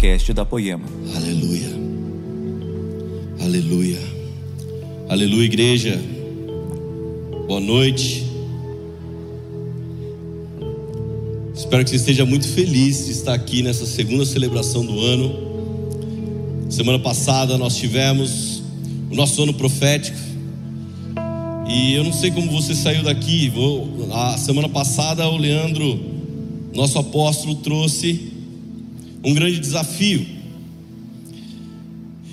podcast da Poema. Aleluia. Aleluia. Aleluia, igreja. Boa noite. Espero que você esteja muito feliz de estar aqui nessa segunda celebração do ano. Semana passada nós tivemos o nosso ano profético. E eu não sei como você saiu daqui. A semana passada o Leandro, nosso apóstolo, trouxe um grande desafio.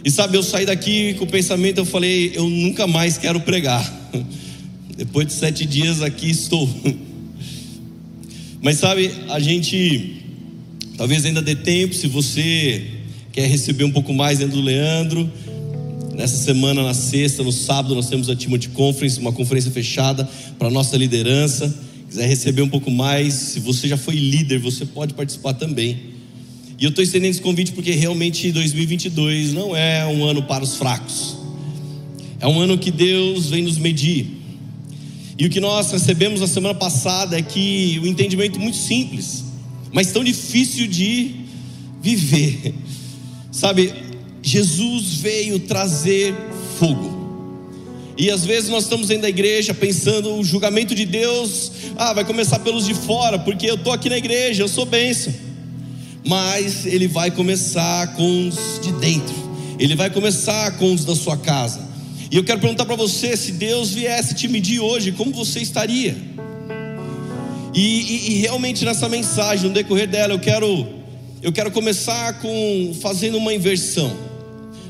E sabe, eu saí daqui com o pensamento, eu falei, eu nunca mais quero pregar. Depois de sete dias aqui estou. Mas sabe, a gente talvez ainda dê tempo, se você quer receber um pouco mais dentro do Leandro. Nessa semana, na sexta, no sábado, nós temos a Timothy Conference, uma conferência fechada para a nossa liderança. Quiser receber um pouco mais, se você já foi líder, você pode participar também. E eu estou estendendo esse convite porque realmente 2022 não é um ano para os fracos. É um ano que Deus vem nos medir. E o que nós recebemos na semana passada é que o entendimento muito simples, mas tão difícil de viver. Sabe, Jesus veio trazer fogo. E às vezes nós estamos dentro da igreja pensando o julgamento de Deus, ah, vai começar pelos de fora, porque eu estou aqui na igreja, eu sou bênção mas ele vai começar com os de dentro, ele vai começar com os da sua casa. E eu quero perguntar para você: se Deus viesse te medir hoje, como você estaria? E, e, e, realmente nessa mensagem, no decorrer dela, eu quero, eu quero começar com fazendo uma inversão,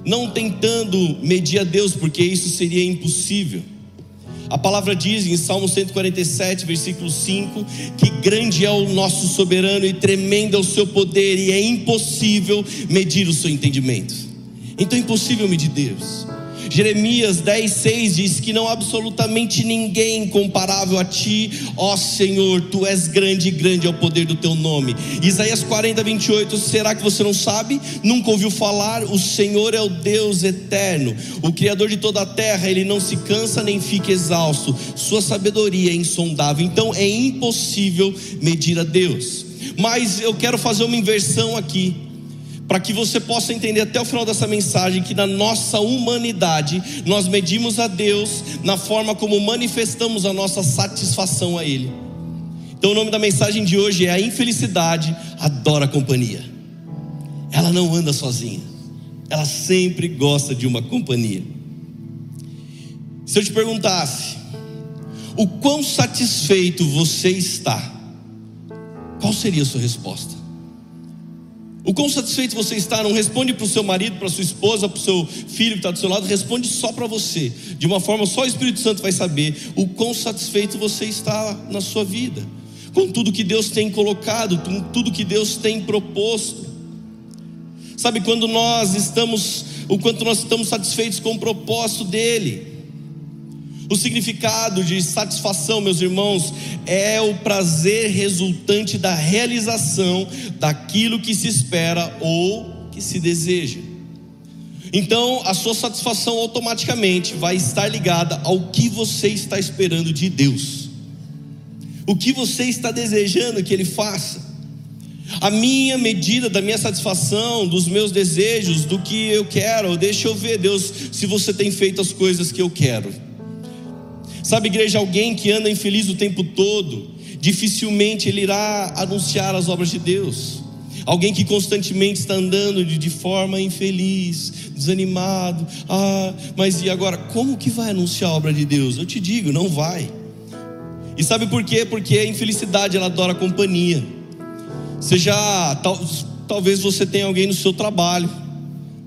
não tentando medir a Deus, porque isso seria impossível a palavra diz em Salmo 147, versículo 5, que grande é o nosso soberano e tremendo é o seu poder, e é impossível medir o seu entendimento. Então é impossível medir Deus. Jeremias 10, 6 diz que não há absolutamente ninguém comparável a ti, ó Senhor, tu és grande e grande é o poder do teu nome. Isaías 40, 28, será que você não sabe? Nunca ouviu falar? O Senhor é o Deus eterno, o Criador de toda a terra, ele não se cansa nem fica exausto, sua sabedoria é insondável, então é impossível medir a Deus. Mas eu quero fazer uma inversão aqui para que você possa entender até o final dessa mensagem que na nossa humanidade nós medimos a Deus na forma como manifestamos a nossa satisfação a Ele. Então o nome da mensagem de hoje é a infelicidade adora a companhia. Ela não anda sozinha. Ela sempre gosta de uma companhia. Se eu te perguntasse, o quão satisfeito você está? Qual seria a sua resposta? O quão satisfeito você está, não responde para o seu marido, para sua esposa, para o seu filho que está do seu lado, responde só para você. De uma forma só o Espírito Santo vai saber o quão satisfeito você está na sua vida, com tudo que Deus tem colocado, com tudo que Deus tem proposto. Sabe quando nós estamos, o quanto nós estamos satisfeitos com o propósito dele. O significado de satisfação, meus irmãos, é o prazer resultante da realização daquilo que se espera ou que se deseja. Então, a sua satisfação automaticamente vai estar ligada ao que você está esperando de Deus. O que você está desejando que Ele faça. A minha medida da minha satisfação, dos meus desejos, do que eu quero, deixa eu ver, Deus, se você tem feito as coisas que eu quero. Sabe, igreja, alguém que anda infeliz o tempo todo, dificilmente ele irá anunciar as obras de Deus. Alguém que constantemente está andando de, de forma infeliz, desanimado. Ah, mas e agora? Como que vai anunciar a obra de Deus? Eu te digo, não vai. E sabe por quê? Porque a infelicidade ela adora companhia. Já, tal, talvez você tenha alguém no seu trabalho.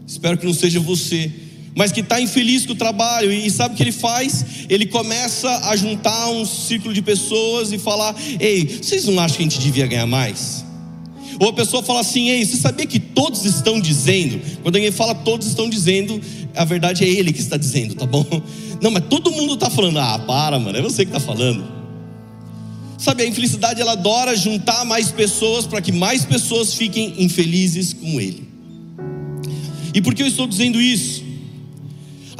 Espero que não seja você mas que está infeliz com o trabalho, e sabe o que ele faz? Ele começa a juntar um círculo de pessoas e falar: Ei, vocês não acham que a gente devia ganhar mais? Ou a pessoa fala assim: Ei, você sabia que todos estão dizendo? Quando alguém fala todos estão dizendo, a verdade é ele que está dizendo, tá bom? Não, mas todo mundo está falando: Ah, para, mano, é você que está falando. Sabe, a infelicidade ela adora juntar mais pessoas para que mais pessoas fiquem infelizes com ele. E por que eu estou dizendo isso?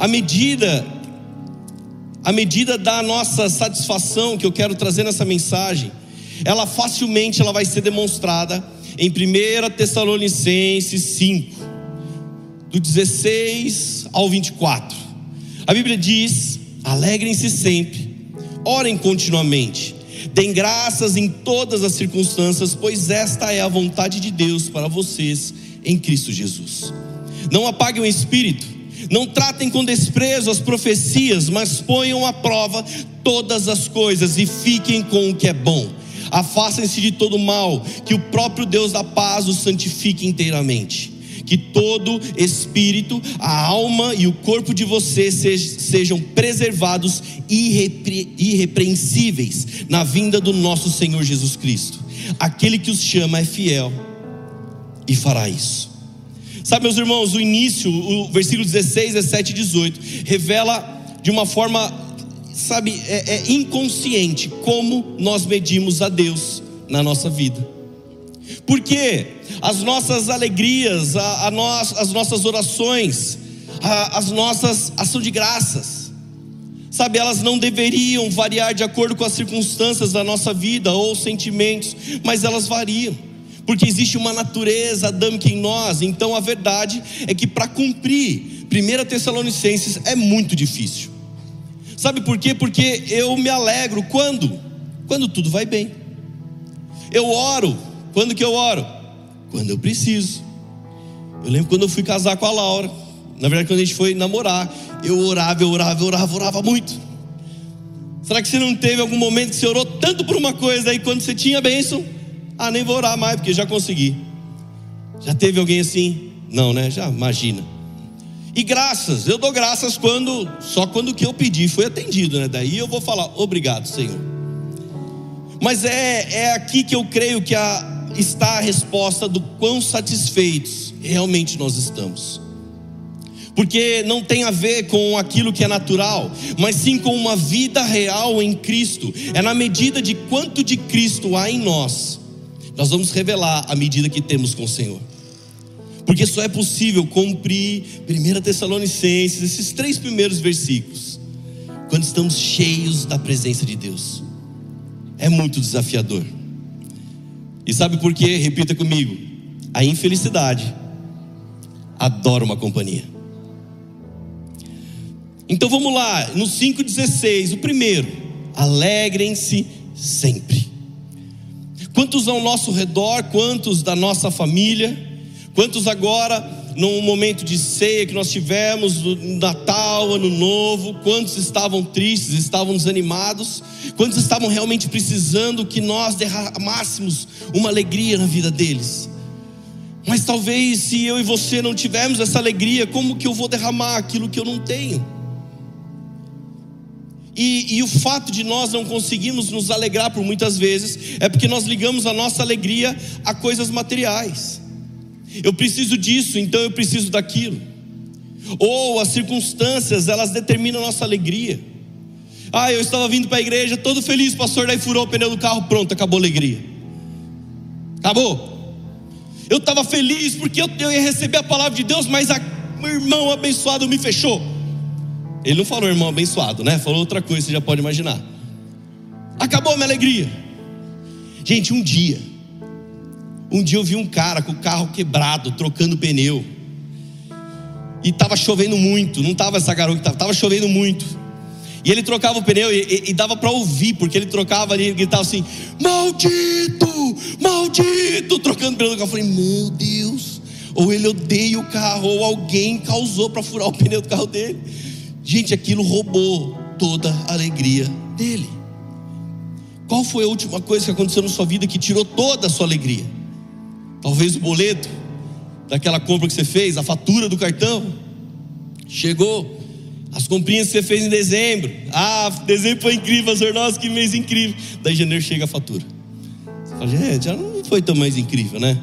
A medida a medida da nossa satisfação que eu quero trazer nessa mensagem, ela facilmente ela vai ser demonstrada em 1 Tessalonicenses 5, do 16 ao 24. A Bíblia diz: alegrem-se sempre, orem continuamente, deem graças em todas as circunstâncias, pois esta é a vontade de Deus para vocês em Cristo Jesus. Não apaguem o espírito, não tratem com desprezo as profecias, mas ponham à prova todas as coisas e fiquem com o que é bom. Afastem-se de todo mal, que o próprio Deus da paz os santifique inteiramente. Que todo espírito, a alma e o corpo de vocês sejam preservados irrepre, irrepreensíveis na vinda do nosso Senhor Jesus Cristo. Aquele que os chama é fiel e fará isso. Sabe, meus irmãos, o início, o versículo 16, 17 e 18, revela de uma forma, sabe, é, é inconsciente como nós medimos a Deus na nossa vida. Porque as nossas alegrias, a, a nós, as nossas orações, a, as nossas ação de graças, sabe, elas não deveriam variar de acordo com as circunstâncias da nossa vida ou sentimentos, mas elas variam porque existe uma natureza adâmica em nós. Então a verdade é que para cumprir 1 Tessalonicenses é muito difícil. Sabe por quê? Porque eu me alegro quando? Quando tudo vai bem. Eu oro, quando que eu oro? Quando eu preciso. Eu lembro quando eu fui casar com a Laura. Na verdade, quando a gente foi namorar, eu orava, eu orava, eu orava, orava muito. Será que você não teve algum momento que você orou tanto por uma coisa aí quando você tinha bênção? Ah, nem vou orar mais, porque já consegui. Já teve alguém assim? Não, né? Já imagina. E graças, eu dou graças quando, só quando o que eu pedi foi atendido, né? Daí eu vou falar, obrigado, Senhor. Mas é, é aqui que eu creio que a, está a resposta do quão satisfeitos realmente nós estamos. Porque não tem a ver com aquilo que é natural, mas sim com uma vida real em Cristo. É na medida de quanto de Cristo há em nós nós vamos revelar a medida que temos com o Senhor. Porque só é possível cumprir 1 Tessalonicenses, esses três primeiros versículos, quando estamos cheios da presença de Deus. É muito desafiador. E sabe por quê? Repita comigo. A infelicidade adora uma companhia. Então vamos lá, no 5,16, o primeiro, alegrem-se sempre. Quantos ao nosso redor, quantos da nossa família, quantos agora, num momento de ceia que nós tivemos, no Natal, Ano Novo, quantos estavam tristes, estavam desanimados, quantos estavam realmente precisando que nós derramássemos uma alegria na vida deles. Mas talvez se eu e você não tivermos essa alegria, como que eu vou derramar aquilo que eu não tenho? E, e, o fato de nós não conseguirmos nos alegrar por muitas vezes é porque nós ligamos a nossa alegria a coisas materiais. Eu preciso disso, então eu preciso daquilo. Ou as circunstâncias, elas determinam a nossa alegria. Ah, eu estava vindo para a igreja todo feliz, pastor daí furou o pneu do carro, pronto, acabou a alegria. Acabou. Eu estava feliz porque eu, eu ia receber a palavra de Deus, mas a, meu irmão abençoado me fechou. Ele não falou irmão abençoado, né? Falou outra coisa, você já pode imaginar. Acabou a minha alegria. Gente, um dia, um dia eu vi um cara com o carro quebrado, trocando pneu. E estava chovendo muito, não estava essa garota, estava chovendo muito. E ele trocava o pneu e, e, e dava para ouvir, porque ele trocava ali, ele gritava assim: Maldito, maldito, trocando pneu do carro. Eu falei: Meu Deus, ou ele odeia o carro, ou alguém causou para furar o pneu do carro dele. Gente, aquilo roubou toda a alegria dele. Qual foi a última coisa que aconteceu na sua vida que tirou toda a sua alegria? Talvez o boleto daquela compra que você fez, a fatura do cartão. Chegou. As comprinhas que você fez em dezembro. Ah, dezembro foi incrível, senhor, nossa, que mês incrível. Daí janeiro chega a fatura. Você fala, gente, já não foi tão mais incrível, né?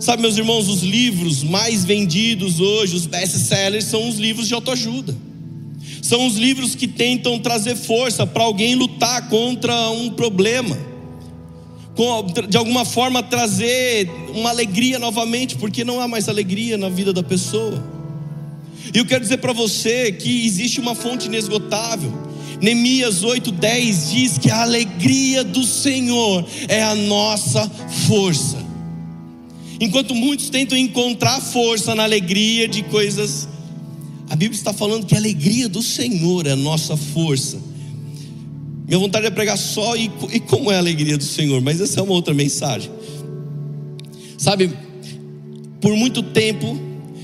Sabe, meus irmãos, os livros mais vendidos hoje, os best-sellers, são os livros de autoajuda. São os livros que tentam trazer força para alguém lutar contra um problema. De alguma forma trazer uma alegria novamente, porque não há mais alegria na vida da pessoa. E eu quero dizer para você que existe uma fonte inesgotável Neemias 8:10 diz que a alegria do Senhor é a nossa força. Enquanto muitos tentam encontrar força na alegria de coisas, a Bíblia está falando que a alegria do Senhor é a nossa força. Minha vontade é pregar só e, e como é a alegria do Senhor, mas essa é uma outra mensagem. Sabe, por muito tempo,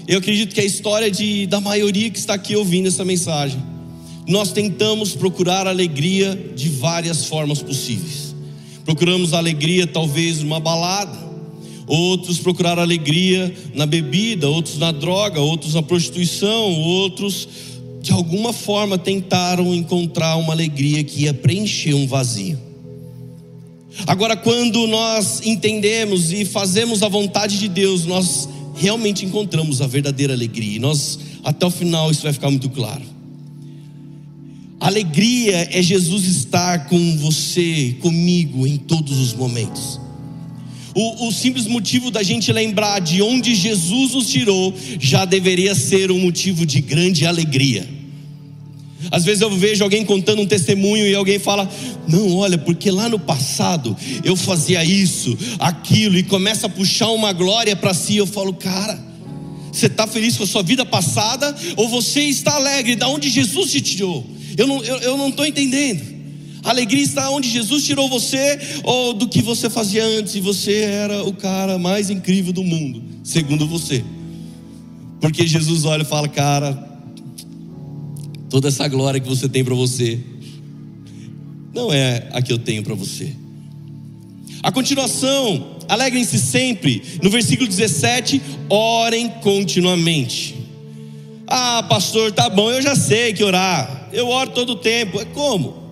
eu acredito que a história de, da maioria que está aqui ouvindo essa mensagem, nós tentamos procurar alegria de várias formas possíveis. Procuramos alegria, talvez, numa balada, outros procuraram alegria na bebida, outros na droga, outros na prostituição, outros de alguma forma tentaram encontrar uma alegria que ia preencher um vazio. Agora, quando nós entendemos e fazemos a vontade de Deus, nós realmente encontramos a verdadeira alegria. E nós, até o final, isso vai ficar muito claro. Alegria é Jesus estar com você, comigo, em todos os momentos. O, o, simples motivo da gente lembrar de onde Jesus nos tirou já deveria ser um motivo de grande alegria. Às vezes eu vejo alguém contando um testemunho e alguém fala: Não, olha, porque lá no passado eu fazia isso, aquilo, e começa a puxar uma glória para si. Eu falo, cara, você está feliz com a sua vida passada ou você está alegre da onde Jesus te tirou? Eu não estou eu, eu não entendendo. Alegria está onde Jesus tirou você ou do que você fazia antes e você era o cara mais incrível do mundo, segundo você. Porque Jesus olha e fala, cara, toda essa glória que você tem para você, não é a que eu tenho para você. A continuação, alegrem-se sempre. No versículo 17, orem continuamente. Ah, pastor, tá bom, eu já sei que orar. Eu oro todo o tempo. É como?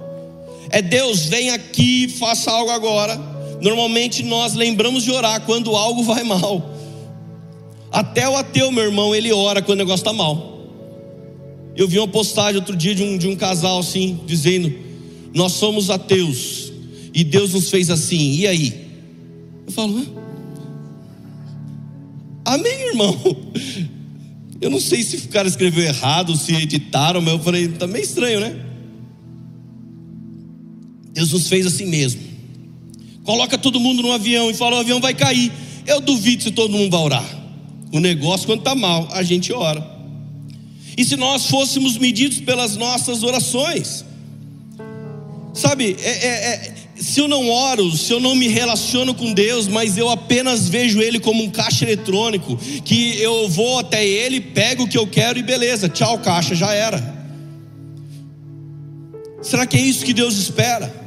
É Deus, vem aqui, faça algo agora. Normalmente nós lembramos de orar quando algo vai mal. Até o ateu, meu irmão, ele ora quando o negócio está mal. Eu vi uma postagem outro dia de um, de um casal assim, dizendo: Nós somos ateus e Deus nos fez assim, e aí? Eu falo? Amém, irmão. Eu não sei se o cara escreveu errado, se editaram, mas eu falei: Tá meio estranho, né? Deus nos fez assim mesmo. Coloca todo mundo no avião e fala: O avião vai cair. Eu duvido se todo mundo vai orar. O negócio, quando está mal, a gente ora. E se nós fôssemos medidos pelas nossas orações? Sabe, é, é, é, se eu não oro, se eu não me relaciono com Deus, mas eu apenas vejo Ele como um caixa eletrônico, que eu vou até Ele, pego o que eu quero e beleza, tchau, caixa, já era. Será que é isso que Deus espera?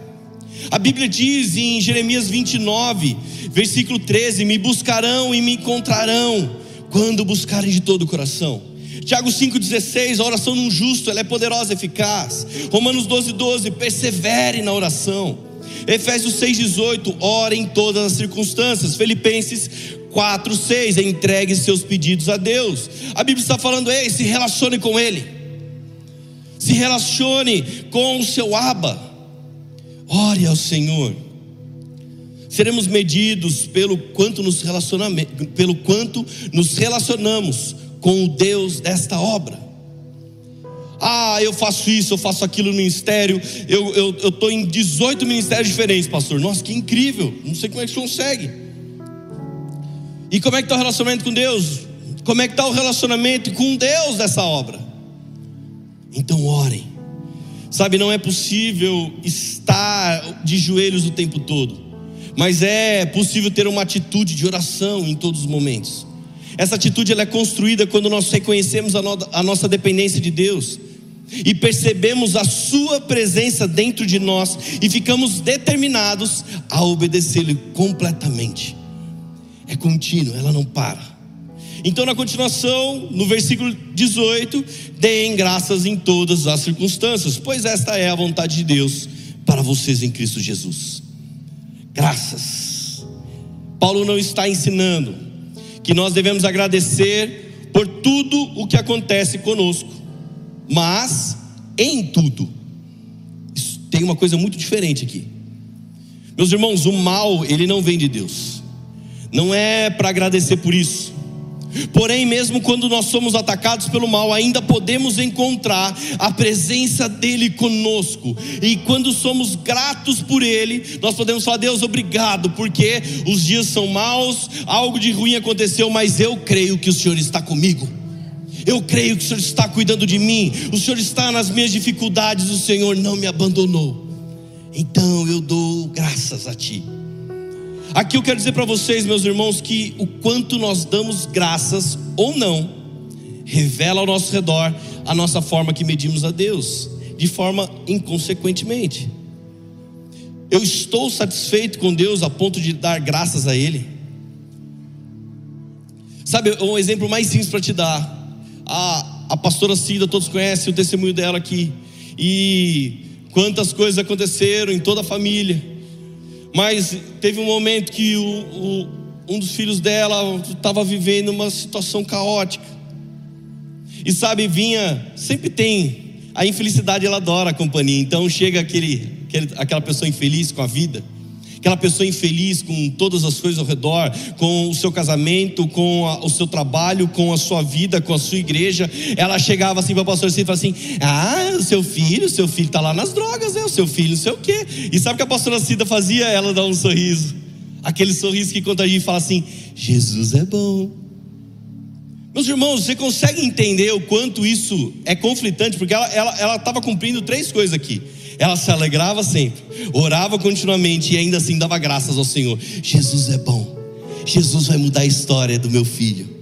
A Bíblia diz em Jeremias 29, versículo 13: Me buscarão e me encontrarão, quando buscarem de todo o coração. Tiago 5,16, a oração de um justo, ela é poderosa e eficaz. Romanos 12, 12, persevere na oração. Efésios 6,18, ore em todas as circunstâncias. Filipenses 4, 6, entregue seus pedidos a Deus. A Bíblia está falando, ei, se relacione com Ele. Se relacione com o seu Aba. Ore ao Senhor. Seremos medidos pelo quanto nos pelo quanto nos relacionamos com o Deus desta obra. Ah, eu faço isso, eu faço aquilo no ministério, eu estou em 18 ministérios diferentes, pastor. Nossa, que incrível, não sei como é que você consegue. E como é que está o relacionamento com Deus? Como é que está o relacionamento com Deus dessa obra? Então orem. Sabe, não é possível estar de joelhos o tempo todo, mas é possível ter uma atitude de oração em todos os momentos. Essa atitude ela é construída quando nós reconhecemos a, no, a nossa dependência de Deus e percebemos a Sua presença dentro de nós e ficamos determinados a obedecê-lo completamente. É contínuo, ela não para. Então, na continuação, no versículo 18, deem graças em todas as circunstâncias, pois esta é a vontade de Deus para vocês em Cristo Jesus. Graças. Paulo não está ensinando que nós devemos agradecer por tudo o que acontece conosco, mas em tudo. Isso tem uma coisa muito diferente aqui. Meus irmãos, o mal, ele não vem de Deus. Não é para agradecer por isso. Porém, mesmo quando nós somos atacados pelo mal, ainda podemos encontrar a presença dele conosco. E quando somos gratos por ele, nós podemos falar: Deus, obrigado, porque os dias são maus, algo de ruim aconteceu, mas eu creio que o Senhor está comigo. Eu creio que o Senhor está cuidando de mim, o Senhor está nas minhas dificuldades, o Senhor não me abandonou. Então eu dou graças a Ti. Aqui eu quero dizer para vocês, meus irmãos, que o quanto nós damos graças ou não, revela ao nosso redor a nossa forma que medimos a Deus, de forma inconsequentemente. Eu estou satisfeito com Deus a ponto de dar graças a Ele. Sabe, um exemplo mais simples para te dar. A, a pastora Cida, todos conhecem o testemunho dela aqui. E quantas coisas aconteceram em toda a família. Mas teve um momento que o, o, um dos filhos dela estava vivendo uma situação caótica. E sabe, vinha, sempre tem, a infelicidade ela adora a companhia. Então chega aquele, aquele, aquela pessoa infeliz com a vida aquela pessoa infeliz com todas as coisas ao redor, com o seu casamento, com a, o seu trabalho, com a sua vida, com a sua igreja, ela chegava assim para o pastor e falava assim: Ah, o seu filho, o seu filho está lá nas drogas, né? O seu filho não sei o quê. E sabe o que a pastora Cida fazia? Ela dá um sorriso, aquele sorriso que contagia e fala assim: Jesus é bom. Meus irmãos, você consegue entender o quanto isso é conflitante? Porque ela estava cumprindo três coisas aqui. Ela se alegrava sempre, orava continuamente e ainda assim dava graças ao Senhor. Jesus é bom. Jesus vai mudar a história do meu filho.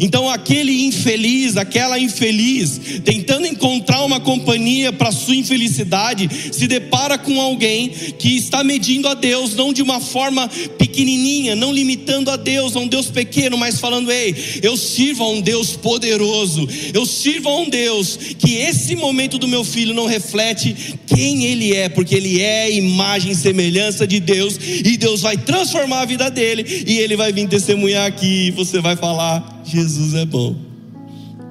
Então, aquele infeliz, aquela infeliz, tentando encontrar uma companhia para sua infelicidade, se depara com alguém que está medindo a Deus, não de uma forma pequenininha, não limitando a Deus, a um Deus pequeno, mas falando: ei, eu sirvo a um Deus poderoso, eu sirvo a um Deus que esse momento do meu filho não reflete quem ele é, porque ele é imagem e semelhança de Deus, e Deus vai transformar a vida dele, e ele vai vir testemunhar aqui, e você vai falar Jesus é bom.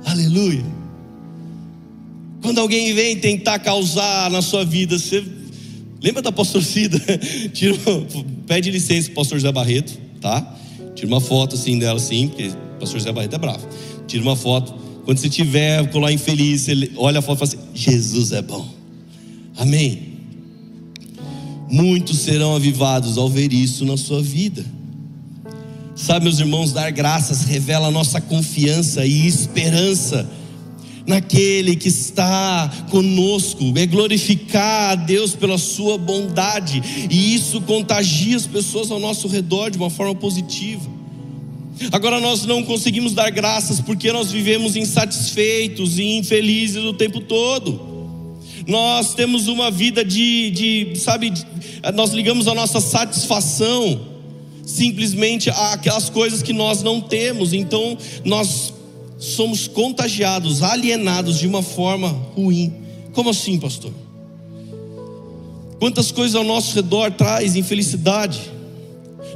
Aleluia. Quando alguém vem tentar causar na sua vida, você lembra da pastor Cida? Tira, pede licença para o pastor José Barreto, tá? Tira uma foto assim dela, assim, porque o pastor José Barreto é bravo. Tira uma foto. Quando você tiver colar infeliz, você olha a foto e fala assim: Jesus é bom. Amém. Muitos serão avivados ao ver isso na sua vida. Sabe, meus irmãos, dar graças revela nossa confiança e esperança naquele que está conosco, é glorificar a Deus pela sua bondade, e isso contagia as pessoas ao nosso redor de uma forma positiva. Agora nós não conseguimos dar graças porque nós vivemos insatisfeitos e infelizes o tempo todo. Nós temos uma vida de, de sabe, nós ligamos a nossa satisfação simplesmente aquelas coisas que nós não temos. Então nós somos contagiados, alienados de uma forma ruim. Como assim, pastor? Quantas coisas ao nosso redor traz infelicidade?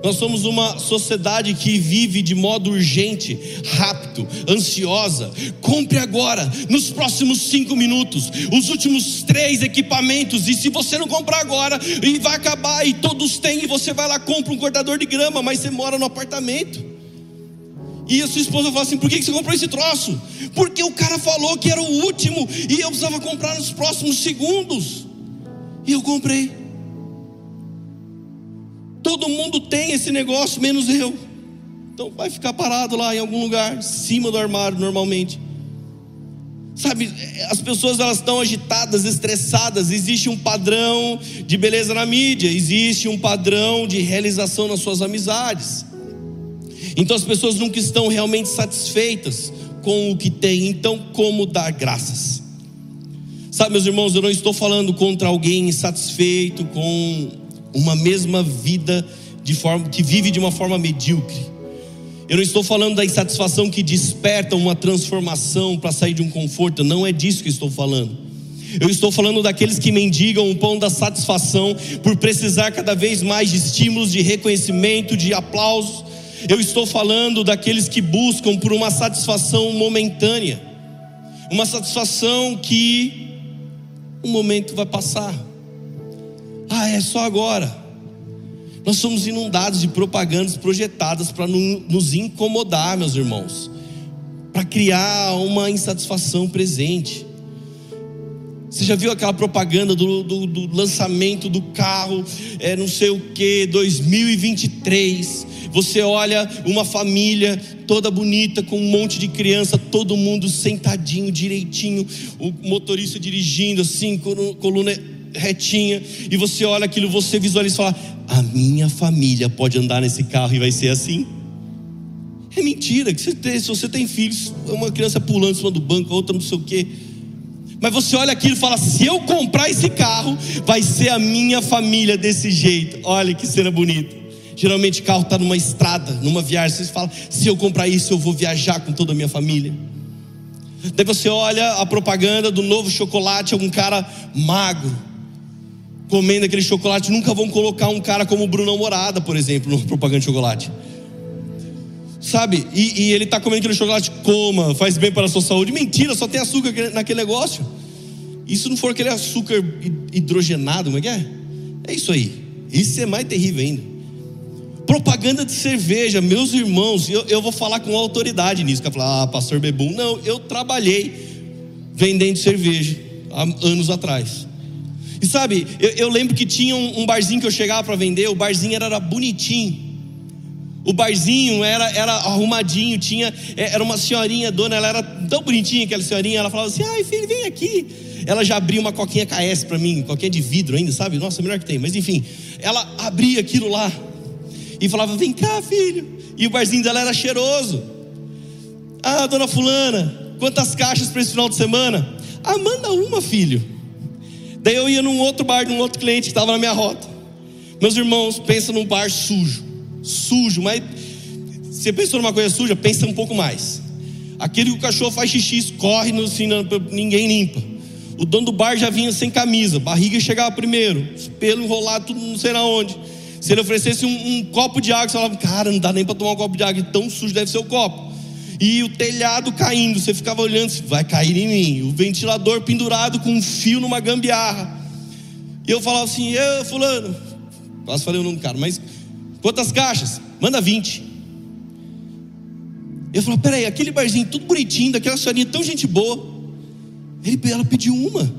Nós somos uma sociedade que vive de modo urgente, rápido, ansiosa. Compre agora, nos próximos cinco minutos, os últimos três equipamentos. E se você não comprar agora, e vai acabar, e todos têm, e você vai lá compra um cortador de grama, mas você mora no apartamento. E a sua esposa fala assim: por que você comprou esse troço? Porque o cara falou que era o último e eu precisava comprar nos próximos segundos. E eu comprei. Todo mundo tem esse negócio, menos eu. Então vai ficar parado lá em algum lugar, em cima do armário, normalmente. Sabe, as pessoas elas estão agitadas, estressadas. Existe um padrão de beleza na mídia, existe um padrão de realização nas suas amizades. Então as pessoas nunca estão realmente satisfeitas com o que têm. Então, como dar graças? Sabe, meus irmãos, eu não estou falando contra alguém insatisfeito com uma mesma vida de forma que vive de uma forma medíocre. Eu não estou falando da insatisfação que desperta uma transformação para sair de um conforto, não é disso que estou falando. Eu estou falando daqueles que mendigam o pão da satisfação por precisar cada vez mais de estímulos, de reconhecimento, de aplausos. Eu estou falando daqueles que buscam por uma satisfação momentânea, uma satisfação que um momento vai passar. Ah, é só agora. Nós somos inundados de propagandas projetadas para nos incomodar, meus irmãos, para criar uma insatisfação presente. Você já viu aquela propaganda do, do, do lançamento do carro, é, não sei o que, 2023? Você olha uma família toda bonita, com um monte de criança, todo mundo sentadinho, direitinho, o motorista dirigindo assim, coluna retinha, e você olha aquilo, você visualiza e fala: A minha família pode andar nesse carro e vai ser assim. É mentira, que você tem, se você tem filhos, uma criança pulando em cima do banco, outra não sei o quê. Mas você olha aquilo e fala: se eu comprar esse carro, vai ser a minha família desse jeito. Olha que cena bonita. Geralmente carro está numa estrada, numa viagem. Você fala: se eu comprar isso, eu vou viajar com toda a minha família. Daí você olha a propaganda do novo chocolate, algum cara magro, comendo aquele chocolate. Nunca vão colocar um cara como o Bruno Morada, por exemplo, no propaganda de chocolate. Sabe? E, e ele está comendo aquele chocolate, coma, faz bem para a sua saúde. Mentira, só tem açúcar naquele negócio. Isso não for aquele açúcar hidrogenado, como é que é? É isso aí. Isso é mais terrível ainda. Propaganda de cerveja, meus irmãos, eu, eu vou falar com autoridade nisso. Que falar, ah, pastor Bebum. Não, eu trabalhei vendendo cerveja há anos atrás. E sabe, eu, eu lembro que tinha um, um barzinho que eu chegava para vender, o barzinho era, era bonitinho. O barzinho era, era arrumadinho, tinha, é, era uma senhorinha dona, ela era tão bonitinha aquela senhorinha, ela falava assim: ai filho, vem aqui. Ela já abria uma coquinha KS para mim, coquinha de vidro ainda, sabe? Nossa, melhor que tem, mas enfim, ela abria aquilo lá e falava: vem cá, filho. E o barzinho dela era cheiroso. Ah, dona Fulana, quantas caixas para esse final de semana? Ah, manda uma, filho. Daí eu ia num outro bar, num outro cliente que estava na minha rota. Meus irmãos, pensa num bar sujo sujo, mas você pensou numa coisa suja, pensa um pouco mais. Aquele que o cachorro faz xixi, corre no, assim, ninguém limpa. O dono do bar já vinha sem camisa, barriga chegava primeiro, pelo enrolado, tudo não sei na onde. Se ele oferecesse um, um, copo de água, você falava, cara, não dá nem para tomar um copo de água, tão sujo deve ser o copo. E o telhado caindo, você ficava olhando, vai cair em mim. O ventilador pendurado com um fio numa gambiarra. E eu falava assim, eu, fulano, quase falei o nome do cara, mas Quantas caixas? Manda 20. Eu falei, peraí, aquele barzinho tudo bonitinho, daquela senhorinha tão gente boa. Ele, ela pediu uma.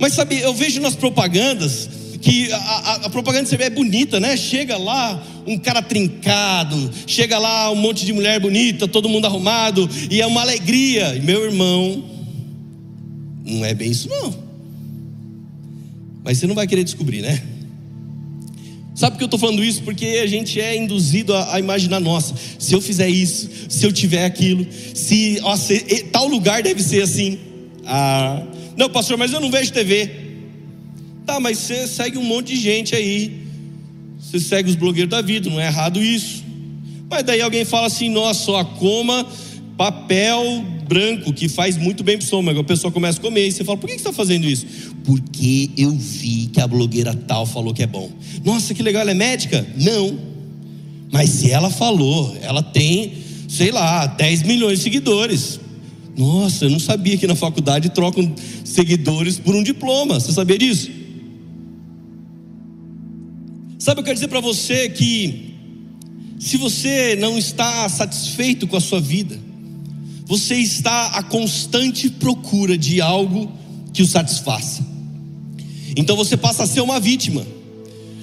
Mas sabe, eu vejo nas propagandas que a, a, a propaganda você vê é bonita, né? Chega lá um cara trincado, chega lá um monte de mulher bonita, todo mundo arrumado, e é uma alegria. E meu irmão, não é bem isso não. Mas você não vai querer descobrir, né? Sabe por que eu estou falando isso? Porque a gente é induzido a, a, imaginar, nossa, se eu fizer isso, se eu tiver aquilo, se, ó, se tal lugar deve ser assim. Ah, não, pastor, mas eu não vejo TV. Tá, mas você segue um monte de gente aí. Você segue os blogueiros da vida, não é errado isso. Mas daí alguém fala assim, nossa, só coma papel branco que faz muito bem para o estômago. A pessoa começa a comer e você fala: por que você está fazendo isso? Porque eu vi que a blogueira tal falou que é bom. Nossa, que legal, ela é médica? Não. Mas se ela falou, ela tem, sei lá, 10 milhões de seguidores. Nossa, eu não sabia que na faculdade trocam seguidores por um diploma. Você sabia disso? Sabe, eu quero dizer para você que se você não está satisfeito com a sua vida, você está à constante procura de algo que o satisfaça. Então você passa a ser uma vítima.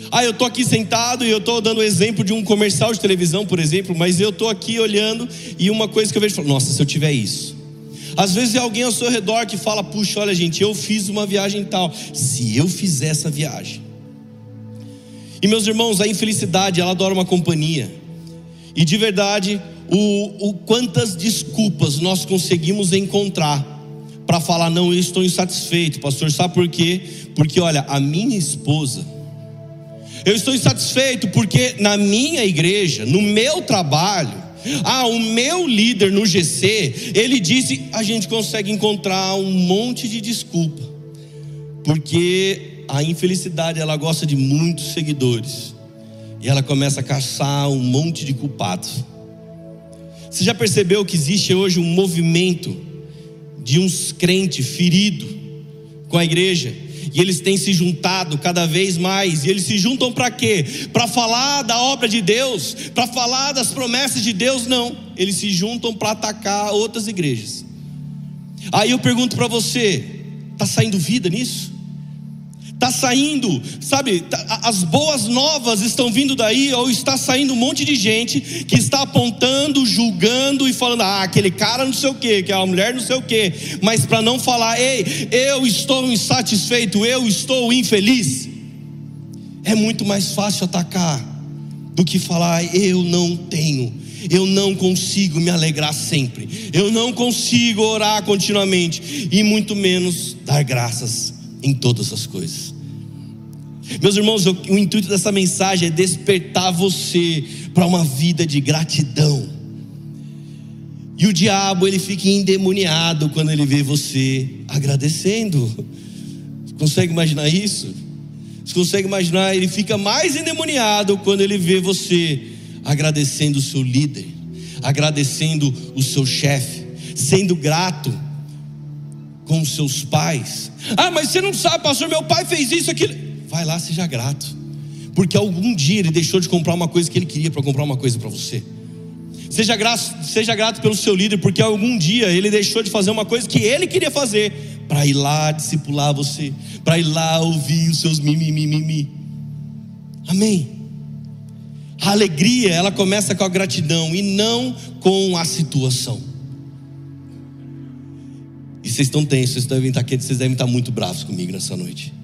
Ah, eu estou aqui sentado e eu estou dando exemplo de um comercial de televisão, por exemplo, mas eu estou aqui olhando e uma coisa que eu vejo, falo, nossa, se eu tiver isso. Às vezes é alguém ao seu redor que fala, puxa, olha gente, eu fiz uma viagem tal. Se eu fizer essa viagem. E meus irmãos, a infelicidade, ela adora uma companhia. E de verdade, o, o quantas desculpas nós conseguimos encontrar para falar, não, eu estou insatisfeito, pastor, sabe por quê? Porque olha, a minha esposa, eu estou insatisfeito porque na minha igreja, no meu trabalho, ah, o meu líder no GC, ele disse: a gente consegue encontrar um monte de desculpa, porque a infelicidade ela gosta de muitos seguidores, e ela começa a caçar um monte de culpados. Você já percebeu que existe hoje um movimento de uns crentes feridos com a igreja, e eles têm se juntado cada vez mais. E eles se juntam para quê? Para falar da obra de Deus, para falar das promessas de Deus? Não. Eles se juntam para atacar outras igrejas. Aí eu pergunto para você: está saindo vida nisso? Está saindo, sabe, tá, as boas novas estão vindo daí, ou está saindo um monte de gente que está apontando, julgando e falando, ah, aquele cara não sei o que, aquela mulher não sei o que, mas para não falar, ei, eu estou insatisfeito, eu estou infeliz, é muito mais fácil atacar do que falar, eu não tenho eu não consigo me alegrar sempre, eu não consigo orar continuamente, e muito menos dar graças em todas as coisas. Meus irmãos, o intuito dessa mensagem é despertar você para uma vida de gratidão. E o diabo ele fica endemoniado quando ele vê você agradecendo. Você consegue imaginar isso? Você consegue imaginar? Ele fica mais endemoniado quando ele vê você agradecendo o seu líder, agradecendo o seu chefe, sendo grato com seus pais. Ah, mas você não sabe, pastor, meu pai fez isso, aquilo. Vai lá, seja grato. Porque algum dia ele deixou de comprar uma coisa que ele queria para comprar uma coisa para você. Seja grato, seja grato pelo seu líder, porque algum dia ele deixou de fazer uma coisa que ele queria fazer para ir lá discipular você, para ir lá ouvir os seus mimimi. Amém. A alegria, ela começa com a gratidão e não com a situação. E vocês estão tensos, vocês devem estar, vocês devem estar muito bravos comigo nessa noite.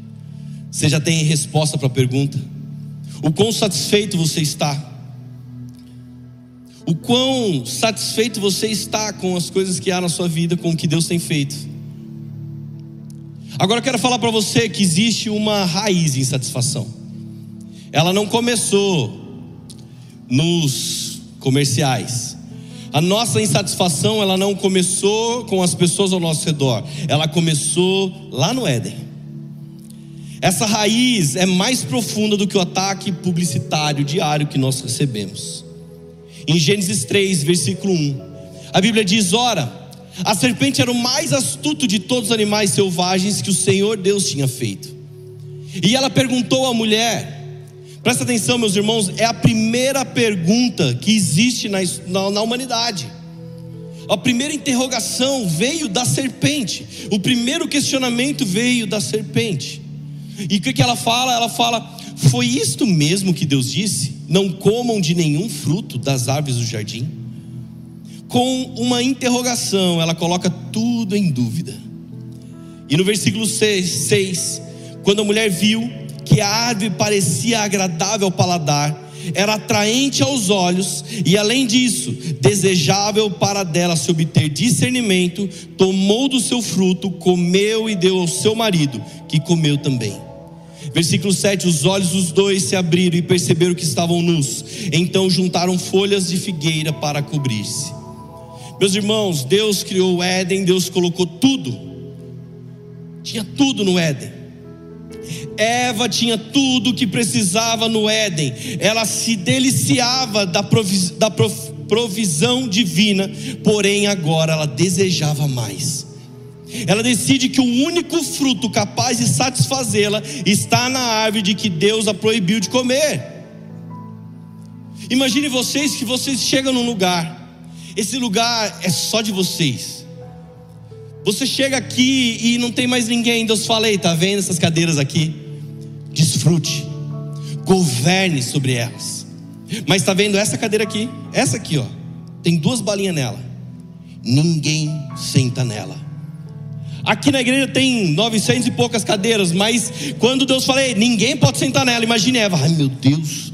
Você já tem resposta para a pergunta? O quão satisfeito você está? O quão satisfeito você está com as coisas que há na sua vida, com o que Deus tem feito? Agora eu quero falar para você que existe uma raiz de insatisfação. Ela não começou nos comerciais. A nossa insatisfação, ela não começou com as pessoas ao nosso redor, ela começou lá no Éden. Essa raiz é mais profunda do que o ataque publicitário diário que nós recebemos. Em Gênesis 3, versículo 1, a Bíblia diz: Ora, a serpente era o mais astuto de todos os animais selvagens que o Senhor Deus tinha feito. E ela perguntou à mulher: Presta atenção, meus irmãos, é a primeira pergunta que existe na, na, na humanidade. A primeira interrogação veio da serpente, o primeiro questionamento veio da serpente. E o que, que ela fala? Ela fala: Foi isto mesmo que Deus disse? Não comam de nenhum fruto das árvores do jardim? Com uma interrogação, ela coloca tudo em dúvida. E no versículo 6, 6 quando a mulher viu que a árvore parecia agradável ao paladar, era atraente aos olhos e, além disso, desejável para dela se obter discernimento, tomou do seu fruto, comeu e deu ao seu marido, que comeu também. Versículo 7: Os olhos dos dois se abriram e perceberam que estavam nus, então juntaram folhas de figueira para cobrir-se. Meus irmãos, Deus criou o Éden, Deus colocou tudo, tinha tudo no Éden. Eva tinha tudo o que precisava no Éden, ela se deliciava da, provis, da provisão divina, porém agora ela desejava mais. Ela decide que o único fruto capaz de satisfazê-la está na árvore de que Deus a proibiu de comer. Imagine vocês que vocês chegam num lugar, esse lugar é só de vocês. Você chega aqui e não tem mais ninguém. Deus fala: Ei, tá vendo essas cadeiras aqui? Desfrute, governe sobre elas. Mas está vendo essa cadeira aqui? Essa aqui, ó. Tem duas balinhas nela. Ninguém senta nela. Aqui na igreja tem 900 e poucas cadeiras, mas quando Deus fala, Ei, ninguém pode sentar nela, imagine Eva, ai meu Deus,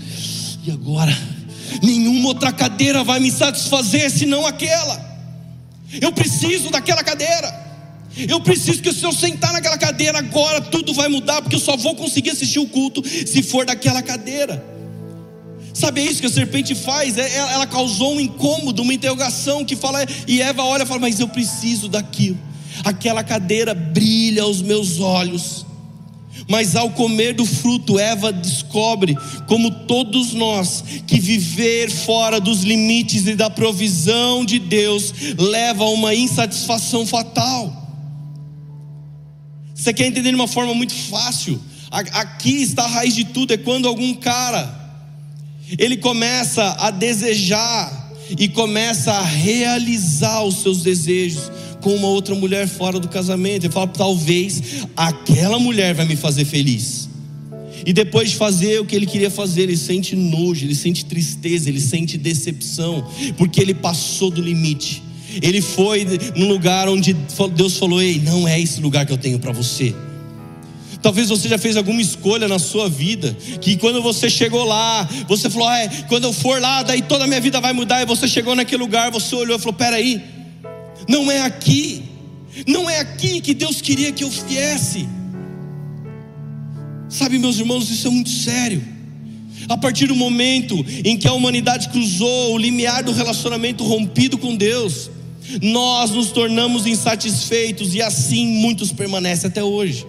e agora? Nenhuma outra cadeira vai me satisfazer senão aquela. Eu preciso daquela cadeira. Eu preciso que se eu sentar naquela cadeira agora, tudo vai mudar, porque eu só vou conseguir assistir o culto se for daquela cadeira. Sabe é isso que a serpente faz? É, ela causou um incômodo, uma interrogação que fala, e Eva olha e fala, mas eu preciso daquilo. Aquela cadeira brilha aos meus olhos. Mas ao comer do fruto, Eva descobre, como todos nós, que viver fora dos limites e da provisão de Deus leva a uma insatisfação fatal. Você quer entender de uma forma muito fácil? Aqui está a raiz de tudo, é quando algum cara ele começa a desejar e começa a realizar os seus desejos com uma outra mulher fora do casamento. Ele fala: talvez aquela mulher vai me fazer feliz. E depois de fazer o que ele queria fazer, ele sente nojo, ele sente tristeza, ele sente decepção, porque ele passou do limite. Ele foi num lugar onde Deus falou: Ei, não é esse lugar que eu tenho para você. Talvez você já fez alguma escolha na sua vida, que quando você chegou lá, você falou: ah, é, quando eu for lá, daí toda a minha vida vai mudar. E você chegou naquele lugar, você olhou e falou: peraí, não é aqui, não é aqui que Deus queria que eu viesse. Sabe, meus irmãos, isso é muito sério. A partir do momento em que a humanidade cruzou o limiar do relacionamento rompido com Deus, nós nos tornamos insatisfeitos e assim muitos permanecem até hoje.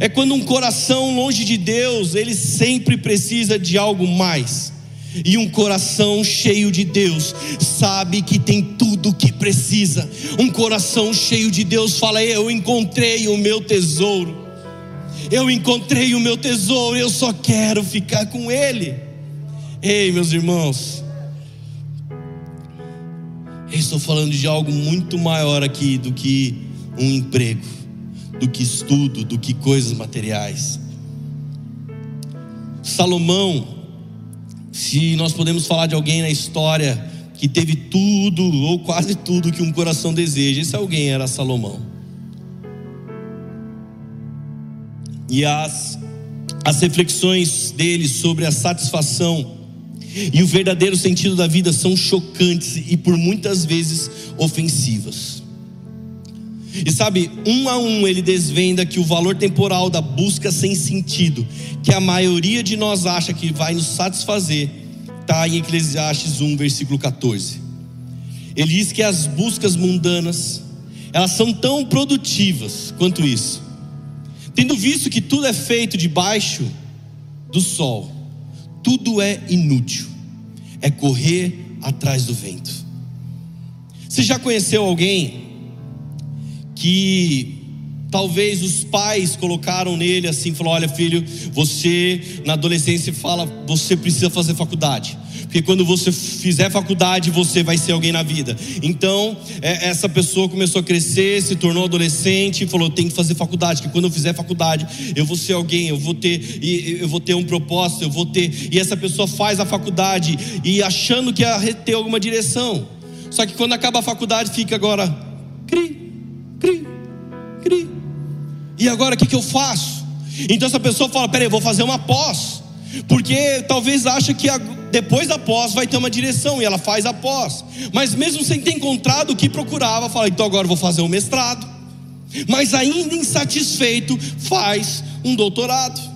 É quando um coração longe de Deus, ele sempre precisa de algo mais. E um coração cheio de Deus sabe que tem tudo o que precisa. Um coração cheio de Deus fala: Eu encontrei o meu tesouro. Eu encontrei o meu tesouro, eu só quero ficar com ele. Ei, meus irmãos, eu estou falando de algo muito maior aqui do que um emprego, do que estudo, do que coisas materiais. Salomão, se nós podemos falar de alguém na história que teve tudo ou quase tudo que um coração deseja, esse alguém era Salomão. e as, as reflexões dele sobre a satisfação e o verdadeiro sentido da vida são chocantes e por muitas vezes ofensivas. E sabe, um a um ele desvenda que o valor temporal da busca sem sentido, que a maioria de nós acha que vai nos satisfazer, está em Eclesiastes 1, versículo 14. Ele diz que as buscas mundanas, elas são tão produtivas quanto isso. Tendo visto que tudo é feito debaixo do sol, tudo é inútil, é correr atrás do vento. Você já conheceu alguém que talvez os pais colocaram nele assim, falou: "Olha, filho, você na adolescência fala, você precisa fazer faculdade porque quando você fizer faculdade, você vai ser alguém na vida. Então, é, essa pessoa começou a crescer, se tornou adolescente e falou: tem que fazer faculdade, que quando eu fizer faculdade, eu vou ser alguém, eu vou ter, eu vou ter um propósito, eu vou ter. E essa pessoa faz a faculdade e achando que ia ter alguma direção. Só que quando acaba a faculdade, fica agora, cri, cri, cri. E agora o que, que eu faço? Então essa pessoa fala: peraí, vou fazer uma pós. Porque talvez acha que depois da pós vai ter uma direção e ela faz a pós. Mas mesmo sem ter encontrado o que procurava, fala: então agora vou fazer um mestrado. Mas ainda insatisfeito, faz um doutorado.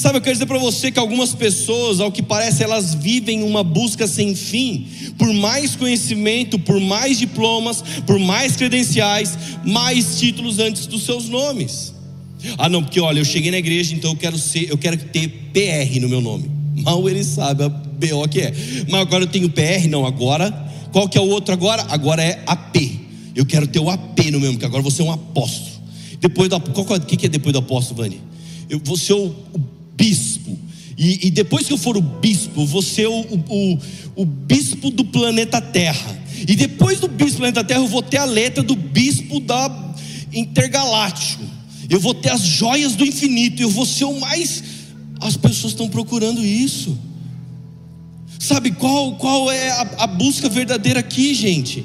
Sabe, eu quero dizer para você que algumas pessoas, ao que parece, elas vivem uma busca sem fim, por mais conhecimento, por mais diplomas, por mais credenciais, mais títulos antes dos seus nomes. Ah, não, porque olha, eu cheguei na igreja, então eu quero ser, eu quero ter PR no meu nome. Mal ele sabe a BO que é. Mas agora eu tenho PR, não, agora, qual que é o outro agora? Agora é AP. Eu quero ter o AP no meu, porque agora você é um apóstolo. Depois do qual o que, que é depois do apóstolo, Vani? Eu vou ser o, o bispo. E, e, depois que eu for o bispo, vou ser o, o, o bispo do planeta Terra. E depois do bispo do planeta Terra, eu vou ter a letra do bispo da intergaláctico eu vou ter as joias do infinito, eu vou ser o mais. As pessoas estão procurando isso. Sabe qual, qual é a, a busca verdadeira aqui, gente?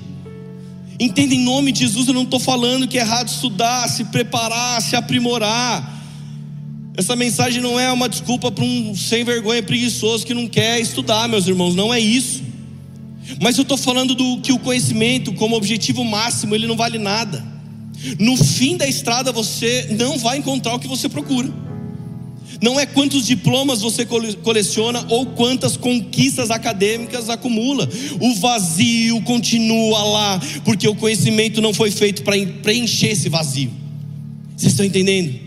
Entenda em nome de Jesus, eu não estou falando que é errado estudar, se preparar, se aprimorar. Essa mensagem não é uma desculpa para um sem vergonha preguiçoso que não quer estudar, meus irmãos, não é isso. Mas eu estou falando do que o conhecimento, como objetivo máximo, ele não vale nada. No fim da estrada você não vai encontrar o que você procura. Não é quantos diplomas você coleciona ou quantas conquistas acadêmicas acumula. O vazio continua lá, porque o conhecimento não foi feito para preencher esse vazio. Vocês estão entendendo?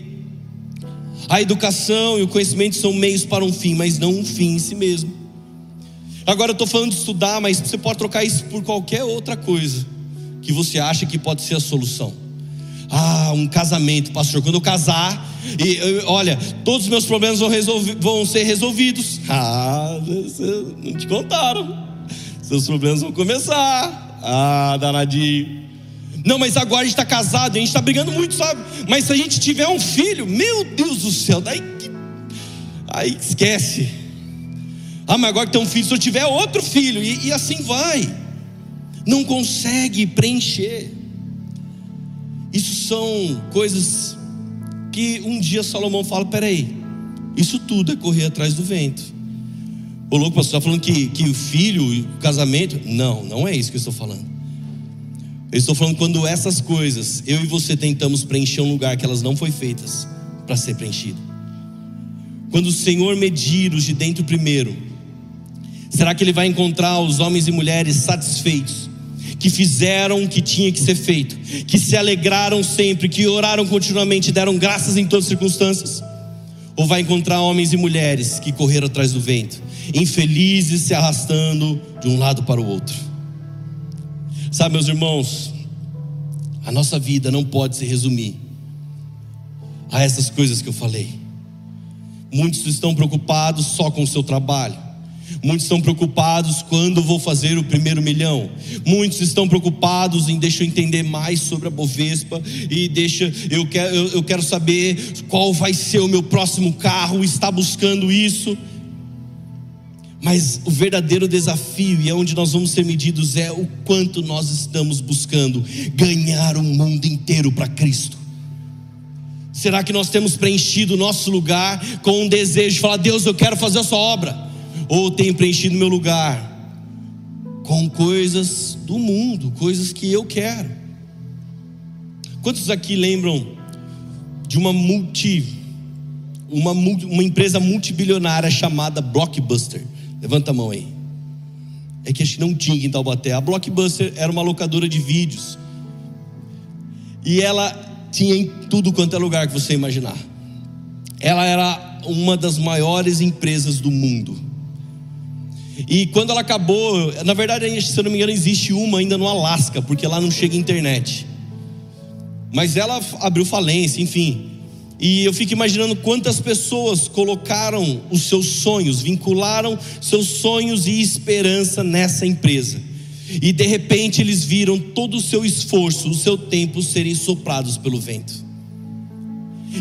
A educação e o conhecimento são meios para um fim, mas não um fim em si mesmo. Agora eu estou falando de estudar, mas você pode trocar isso por qualquer outra coisa que você acha que pode ser a solução. Ah, um casamento, pastor. Quando eu casar, e eu, olha, todos os meus problemas vão, vão ser resolvidos. Ah, não te contaram. Seus problemas vão começar. Ah, danadinho. Não, mas agora a gente está casado, a gente está brigando muito, sabe? Mas se a gente tiver um filho, meu Deus do céu, daí aí esquece. Ah, mas agora que tem um filho, se eu tiver outro filho, e, e assim vai. Não consegue preencher. Isso são coisas que um dia Salomão fala: peraí, isso tudo é correr atrás do vento. O louco pastor está falando que, que o filho, o casamento. Não, não é isso que eu estou falando. Eu estou falando quando essas coisas, eu e você tentamos preencher um lugar que elas não foram feitas para ser preenchido. Quando o Senhor medir os de dentro primeiro, será que Ele vai encontrar os homens e mulheres satisfeitos, que fizeram o que tinha que ser feito, que se alegraram sempre, que oraram continuamente, deram graças em todas as circunstâncias? Ou vai encontrar homens e mulheres que correram atrás do vento, infelizes se arrastando de um lado para o outro? Sabe, meus irmãos, a nossa vida não pode se resumir a essas coisas que eu falei. Muitos estão preocupados só com o seu trabalho. Muitos estão preocupados quando vou fazer o primeiro milhão. Muitos estão preocupados em deixa eu entender mais sobre a Bovespa e deixa eu quero, eu, eu quero saber qual vai ser o meu próximo carro. Está buscando isso. Mas o verdadeiro desafio, e é onde nós vamos ser medidos, é o quanto nós estamos buscando ganhar o mundo inteiro para Cristo. Será que nós temos preenchido o nosso lugar com um desejo de falar, Deus, eu quero fazer a sua obra? Ou tenho preenchido meu lugar com coisas do mundo, coisas que eu quero? Quantos aqui lembram de uma multi, uma, uma empresa multibilionária chamada Blockbuster? Levanta a mão aí. É que acho que não tinha em Taubaté. A Blockbuster era uma locadora de vídeos. E ela tinha em tudo quanto é lugar que você imaginar. Ela era uma das maiores empresas do mundo. E quando ela acabou, na verdade, se eu não me engano, existe uma ainda no Alasca, porque lá não chega internet. Mas ela abriu falência, enfim. E eu fico imaginando quantas pessoas colocaram os seus sonhos, vincularam seus sonhos e esperança nessa empresa. E de repente eles viram todo o seu esforço, o seu tempo serem soprados pelo vento.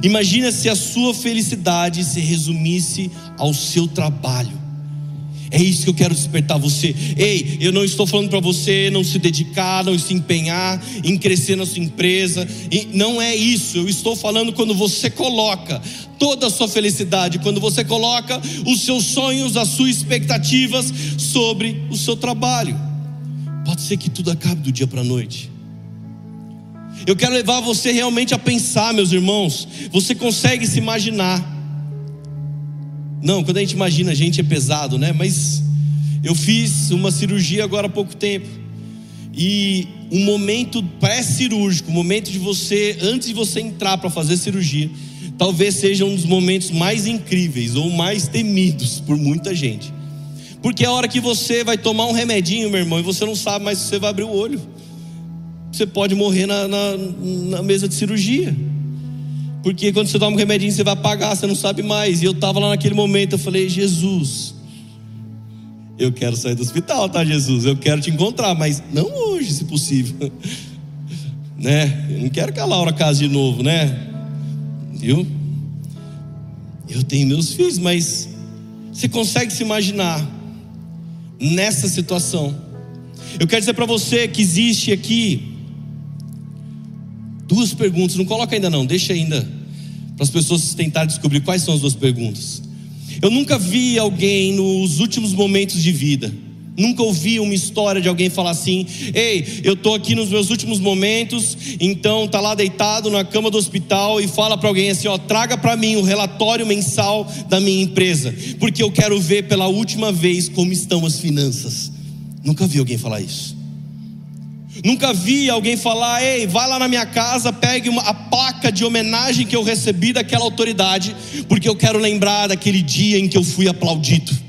Imagina se a sua felicidade se resumisse ao seu trabalho. É isso que eu quero despertar você. Ei, eu não estou falando para você não se dedicar, não se empenhar em crescer na sua empresa. Não é isso. Eu estou falando quando você coloca toda a sua felicidade, quando você coloca os seus sonhos, as suas expectativas sobre o seu trabalho. Pode ser que tudo acabe do dia para a noite. Eu quero levar você realmente a pensar, meus irmãos. Você consegue se imaginar não, quando a gente imagina a gente é pesado, né? Mas eu fiz uma cirurgia agora há pouco tempo. E um momento pré-cirúrgico, o momento de você, antes de você entrar para fazer cirurgia, talvez seja um dos momentos mais incríveis ou mais temidos por muita gente. Porque é a hora que você vai tomar um remedinho, meu irmão, e você não sabe mais se você vai abrir o olho. Você pode morrer na, na, na mesa de cirurgia. Porque quando você toma um remedinho, você vai pagar, você não sabe mais. E eu estava lá naquele momento, eu falei, Jesus, eu quero sair do hospital, tá, Jesus? Eu quero te encontrar, mas não hoje, se possível. né? Eu não quero que a Laura case de novo, né? Viu? Eu tenho meus filhos, mas você consegue se imaginar nessa situação? Eu quero dizer para você que existe aqui Duas perguntas, não coloca ainda não, deixa ainda, para as pessoas tentarem descobrir quais são as duas perguntas. Eu nunca vi alguém nos últimos momentos de vida, nunca ouvi uma história de alguém falar assim: ei, eu estou aqui nos meus últimos momentos, então está lá deitado na cama do hospital e fala para alguém assim: ó, traga para mim o relatório mensal da minha empresa, porque eu quero ver pela última vez como estão as finanças. Nunca vi alguém falar isso. Nunca vi alguém falar: ei, vai lá na minha casa, pegue uma, a placa de homenagem que eu recebi daquela autoridade, porque eu quero lembrar daquele dia em que eu fui aplaudido.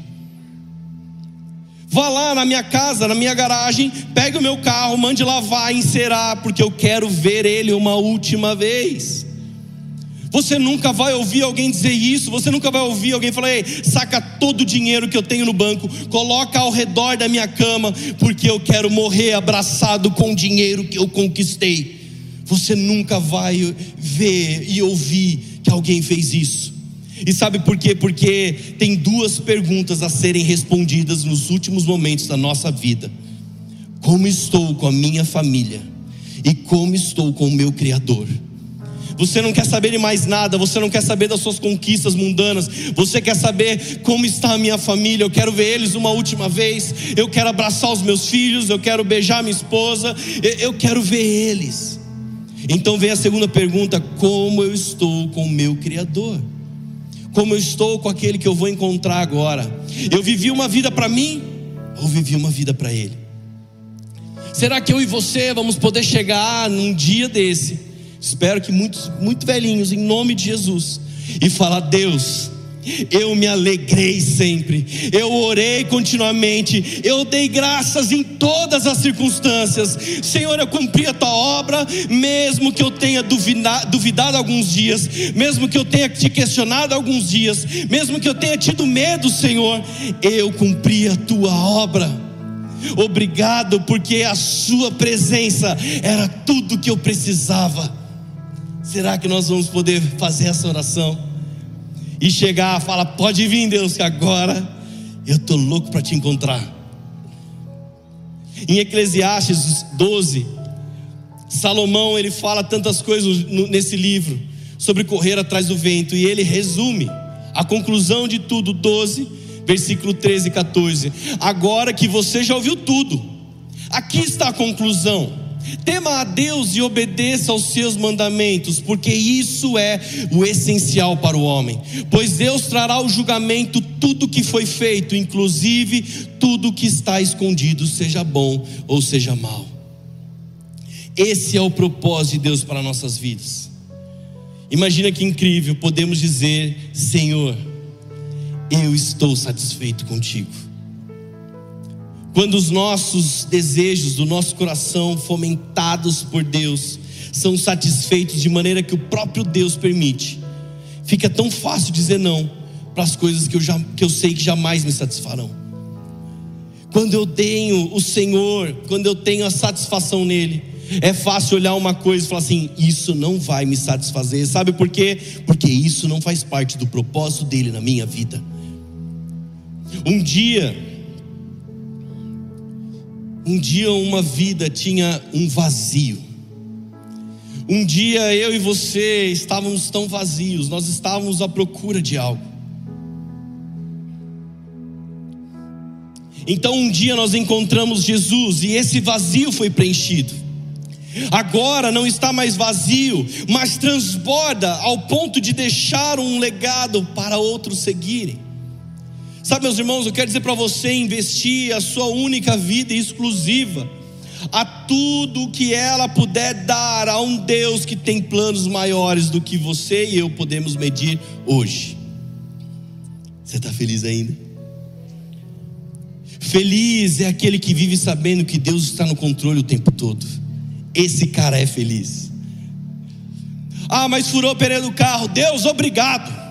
Vá lá na minha casa, na minha garagem, pegue o meu carro, mande lavar, encerar, porque eu quero ver ele uma última vez. Você nunca vai ouvir alguém dizer isso, você nunca vai ouvir alguém falar: Ei, saca todo o dinheiro que eu tenho no banco, coloca ao redor da minha cama, porque eu quero morrer abraçado com o dinheiro que eu conquistei. Você nunca vai ver e ouvir que alguém fez isso. E sabe por quê? Porque tem duas perguntas a serem respondidas nos últimos momentos da nossa vida: Como estou com a minha família? E como estou com o meu Criador? Você não quer saber de mais nada, você não quer saber das suas conquistas mundanas, você quer saber como está a minha família. Eu quero ver eles uma última vez, eu quero abraçar os meus filhos, eu quero beijar minha esposa, eu quero ver eles. Então vem a segunda pergunta: como eu estou com o meu Criador? Como eu estou com aquele que eu vou encontrar agora? Eu vivi uma vida para mim ou vivi uma vida para Ele? Será que eu e você vamos poder chegar num dia desse? Espero que muitos, muito velhinhos, em nome de Jesus, e falar: Deus, eu me alegrei sempre, eu orei continuamente, eu dei graças em todas as circunstâncias. Senhor, eu cumpri a tua obra, mesmo que eu tenha duvidado, duvidado alguns dias, mesmo que eu tenha te questionado alguns dias, mesmo que eu tenha tido medo, Senhor, eu cumpri a tua obra. Obrigado, porque a Sua presença era tudo que eu precisava. Será que nós vamos poder fazer essa oração? E chegar, fala, pode vir, Deus, que agora eu estou louco para te encontrar. Em Eclesiastes 12, Salomão ele fala tantas coisas nesse livro sobre correr atrás do vento e ele resume a conclusão de tudo, 12, versículo 13 e 14. Agora que você já ouviu tudo, aqui está a conclusão. Tema a Deus e obedeça aos seus mandamentos, porque isso é o essencial para o homem. Pois Deus trará o julgamento tudo que foi feito, inclusive tudo que está escondido, seja bom ou seja mal. Esse é o propósito de Deus para nossas vidas. Imagina que incrível podemos dizer: Senhor, eu estou satisfeito contigo quando os nossos desejos do nosso coração, fomentados por Deus, são satisfeitos de maneira que o próprio Deus permite, fica tão fácil dizer não para as coisas que eu, já, que eu sei que jamais me satisfarão. Quando eu tenho o Senhor, quando eu tenho a satisfação nele, é fácil olhar uma coisa e falar assim: isso não vai me satisfazer. Sabe por quê? Porque isso não faz parte do propósito dele na minha vida. Um dia, um dia uma vida tinha um vazio. Um dia eu e você estávamos tão vazios, nós estávamos à procura de algo. Então um dia nós encontramos Jesus e esse vazio foi preenchido. Agora não está mais vazio, mas transborda ao ponto de deixar um legado para outros seguirem. Sabe, meus irmãos, eu quero dizer para você investir a sua única vida exclusiva a tudo que ela puder dar a um Deus que tem planos maiores do que você e eu podemos medir hoje. Você está feliz ainda? Feliz é aquele que vive sabendo que Deus está no controle o tempo todo. Esse cara é feliz. Ah, mas furou o pneu do carro. Deus, obrigado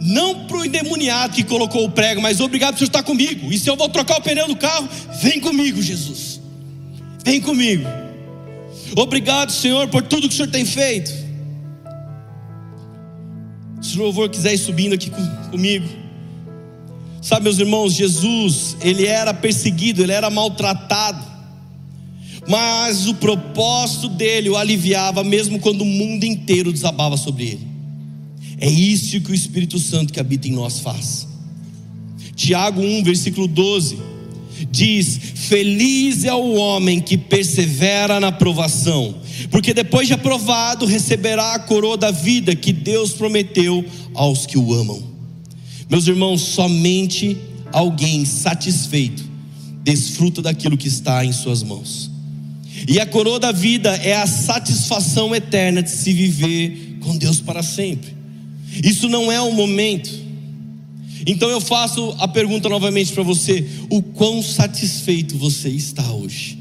não para o endemoniado que colocou o prego, mas obrigado por você estar comigo. E se eu vou trocar o pneu do carro, vem comigo, Jesus. Vem comigo. Obrigado, Senhor, por tudo que o Senhor tem feito. Se o louvor quiser ir subindo aqui comigo. Sabe, meus irmãos, Jesus, ele era perseguido, ele era maltratado. Mas o propósito dele o aliviava, mesmo quando o mundo inteiro desabava sobre ele. É isso que o Espírito Santo que habita em nós faz. Tiago 1, versículo 12, diz: Feliz é o homem que persevera na provação, porque depois de aprovado receberá a coroa da vida que Deus prometeu aos que o amam. Meus irmãos, somente alguém satisfeito desfruta daquilo que está em suas mãos. E a coroa da vida é a satisfação eterna de se viver com Deus para sempre. Isso não é um momento. Então eu faço a pergunta novamente para você: o quão satisfeito você está hoje?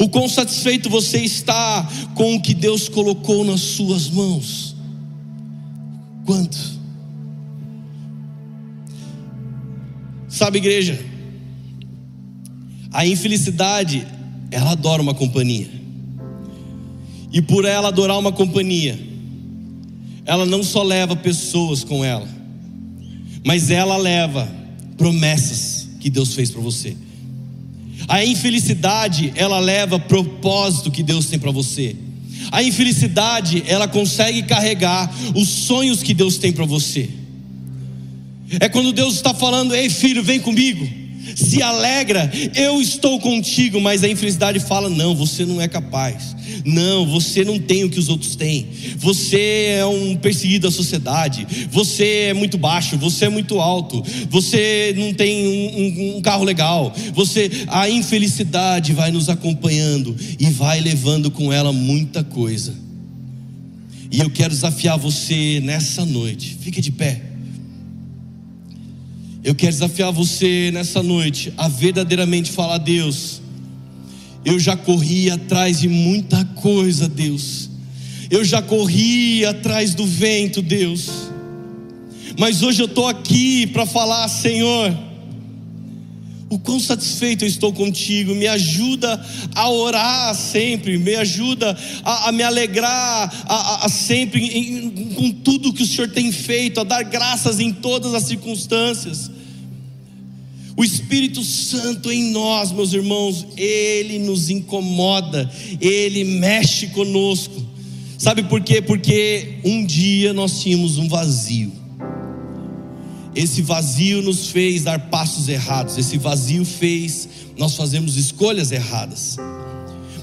O quão satisfeito você está com o que Deus colocou nas suas mãos? Quanto? Sabe, igreja, a infelicidade, ela adora uma companhia. E por ela adorar uma companhia, ela não só leva pessoas com ela, mas ela leva promessas que Deus fez para você. A infelicidade, ela leva propósito que Deus tem para você. A infelicidade, ela consegue carregar os sonhos que Deus tem para você. É quando Deus está falando: "Ei, filho, vem comigo" se alegra, eu estou contigo, mas a infelicidade fala: não, você não é capaz, não, você não tem o que os outros têm, você é um perseguido da sociedade, você é muito baixo, você é muito alto, você não tem um, um, um carro legal, você, a infelicidade vai nos acompanhando e vai levando com ela muita coisa. E eu quero desafiar você nessa noite, fique de pé. Eu quero desafiar você nessa noite a verdadeiramente falar: Deus, eu já corri atrás de muita coisa, Deus. Eu já corri atrás do vento, Deus. Mas hoje eu estou aqui para falar, Senhor, o quão satisfeito eu estou contigo, me ajuda a orar sempre, me ajuda a, a me alegrar a, a, a sempre em, com tudo que o Senhor tem feito, a dar graças em todas as circunstâncias. O Espírito Santo em nós, meus irmãos, ele nos incomoda, ele mexe conosco. Sabe por quê? Porque um dia nós tínhamos um vazio. Esse vazio nos fez dar passos errados, esse vazio fez nós fazermos escolhas erradas.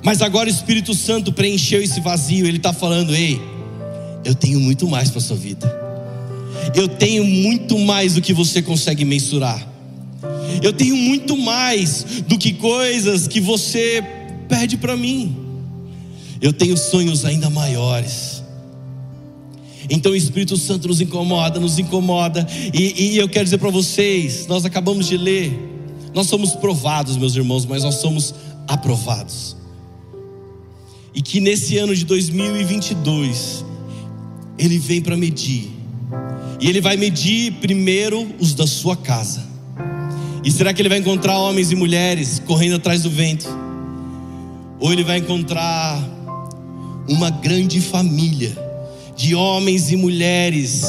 Mas agora o Espírito Santo preencheu esse vazio, ele está falando: ei, eu tenho muito mais para a sua vida, eu tenho muito mais do que você consegue mensurar. Eu tenho muito mais do que coisas que você pede para mim. Eu tenho sonhos ainda maiores. Então o Espírito Santo nos incomoda, nos incomoda. E, e eu quero dizer para vocês: nós acabamos de ler, nós somos provados, meus irmãos, mas nós somos aprovados. E que nesse ano de 2022, Ele vem para medir. E Ele vai medir primeiro os da sua casa. E será que ele vai encontrar homens e mulheres correndo atrás do vento? Ou ele vai encontrar uma grande família de homens e mulheres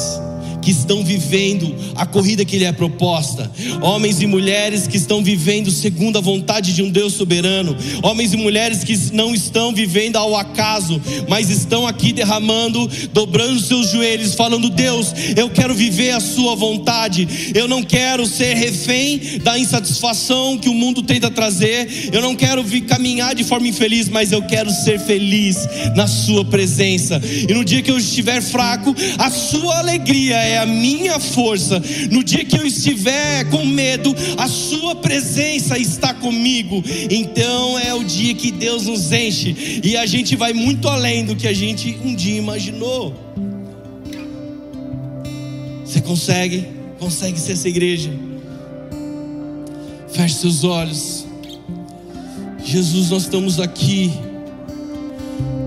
que estão vivendo a corrida que lhe é proposta, homens e mulheres que estão vivendo segundo a vontade de um Deus soberano, homens e mulheres que não estão vivendo ao acaso, mas estão aqui derramando, dobrando seus joelhos, falando: Deus, eu quero viver a Sua vontade, eu não quero ser refém da insatisfação que o mundo tenta trazer, eu não quero caminhar de forma infeliz, mas eu quero ser feliz na Sua presença, e no dia que eu estiver fraco, a Sua alegria é é a minha força. No dia que eu estiver com medo, a Sua presença está comigo. Então é o dia que Deus nos enche e a gente vai muito além do que a gente um dia imaginou. Você consegue? Consegue ser essa igreja? Feche seus olhos. Jesus, nós estamos aqui.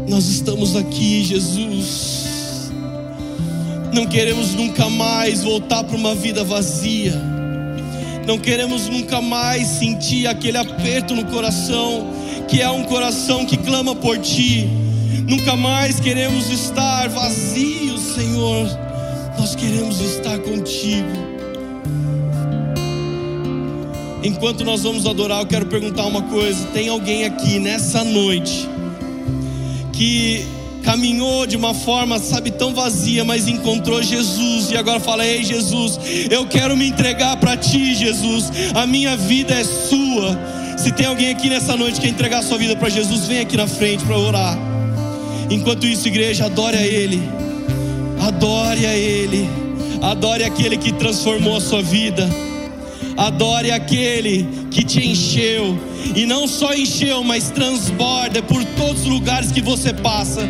Nós estamos aqui, Jesus. Não queremos nunca mais voltar para uma vida vazia. Não queremos nunca mais sentir aquele aperto no coração, que é um coração que clama por Ti. Nunca mais queremos estar vazios, Senhor. Nós queremos estar contigo. Enquanto nós vamos adorar, eu quero perguntar uma coisa: tem alguém aqui nessa noite que caminhou de uma forma, sabe, tão vazia, mas encontrou Jesus e agora fala: Ei, Jesus, eu quero me entregar para ti, Jesus, a minha vida é sua. Se tem alguém aqui nessa noite que quer entregar a sua vida para Jesus, vem aqui na frente para orar. Enquanto isso, igreja, adore a Ele, adore a Ele, adore aquele que transformou a sua vida, adore aquele que te encheu e não só encheu, mas transborda por todos os lugares que você passa.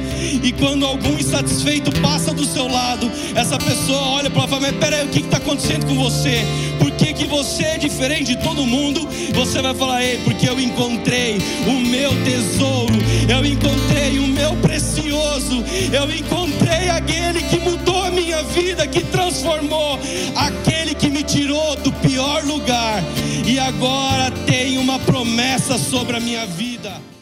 E quando algum insatisfeito passa do seu lado, essa pessoa olha para fala: Mas peraí, o que está acontecendo com você? Por que, que você é diferente de todo mundo? Você vai falar: Ei, porque eu encontrei o meu tesouro, eu encontrei o meu precioso, eu encontrei aquele que mudou a minha vida, que transformou, aquele que me tirou do pior lugar e agora tem uma promessa sobre a minha vida.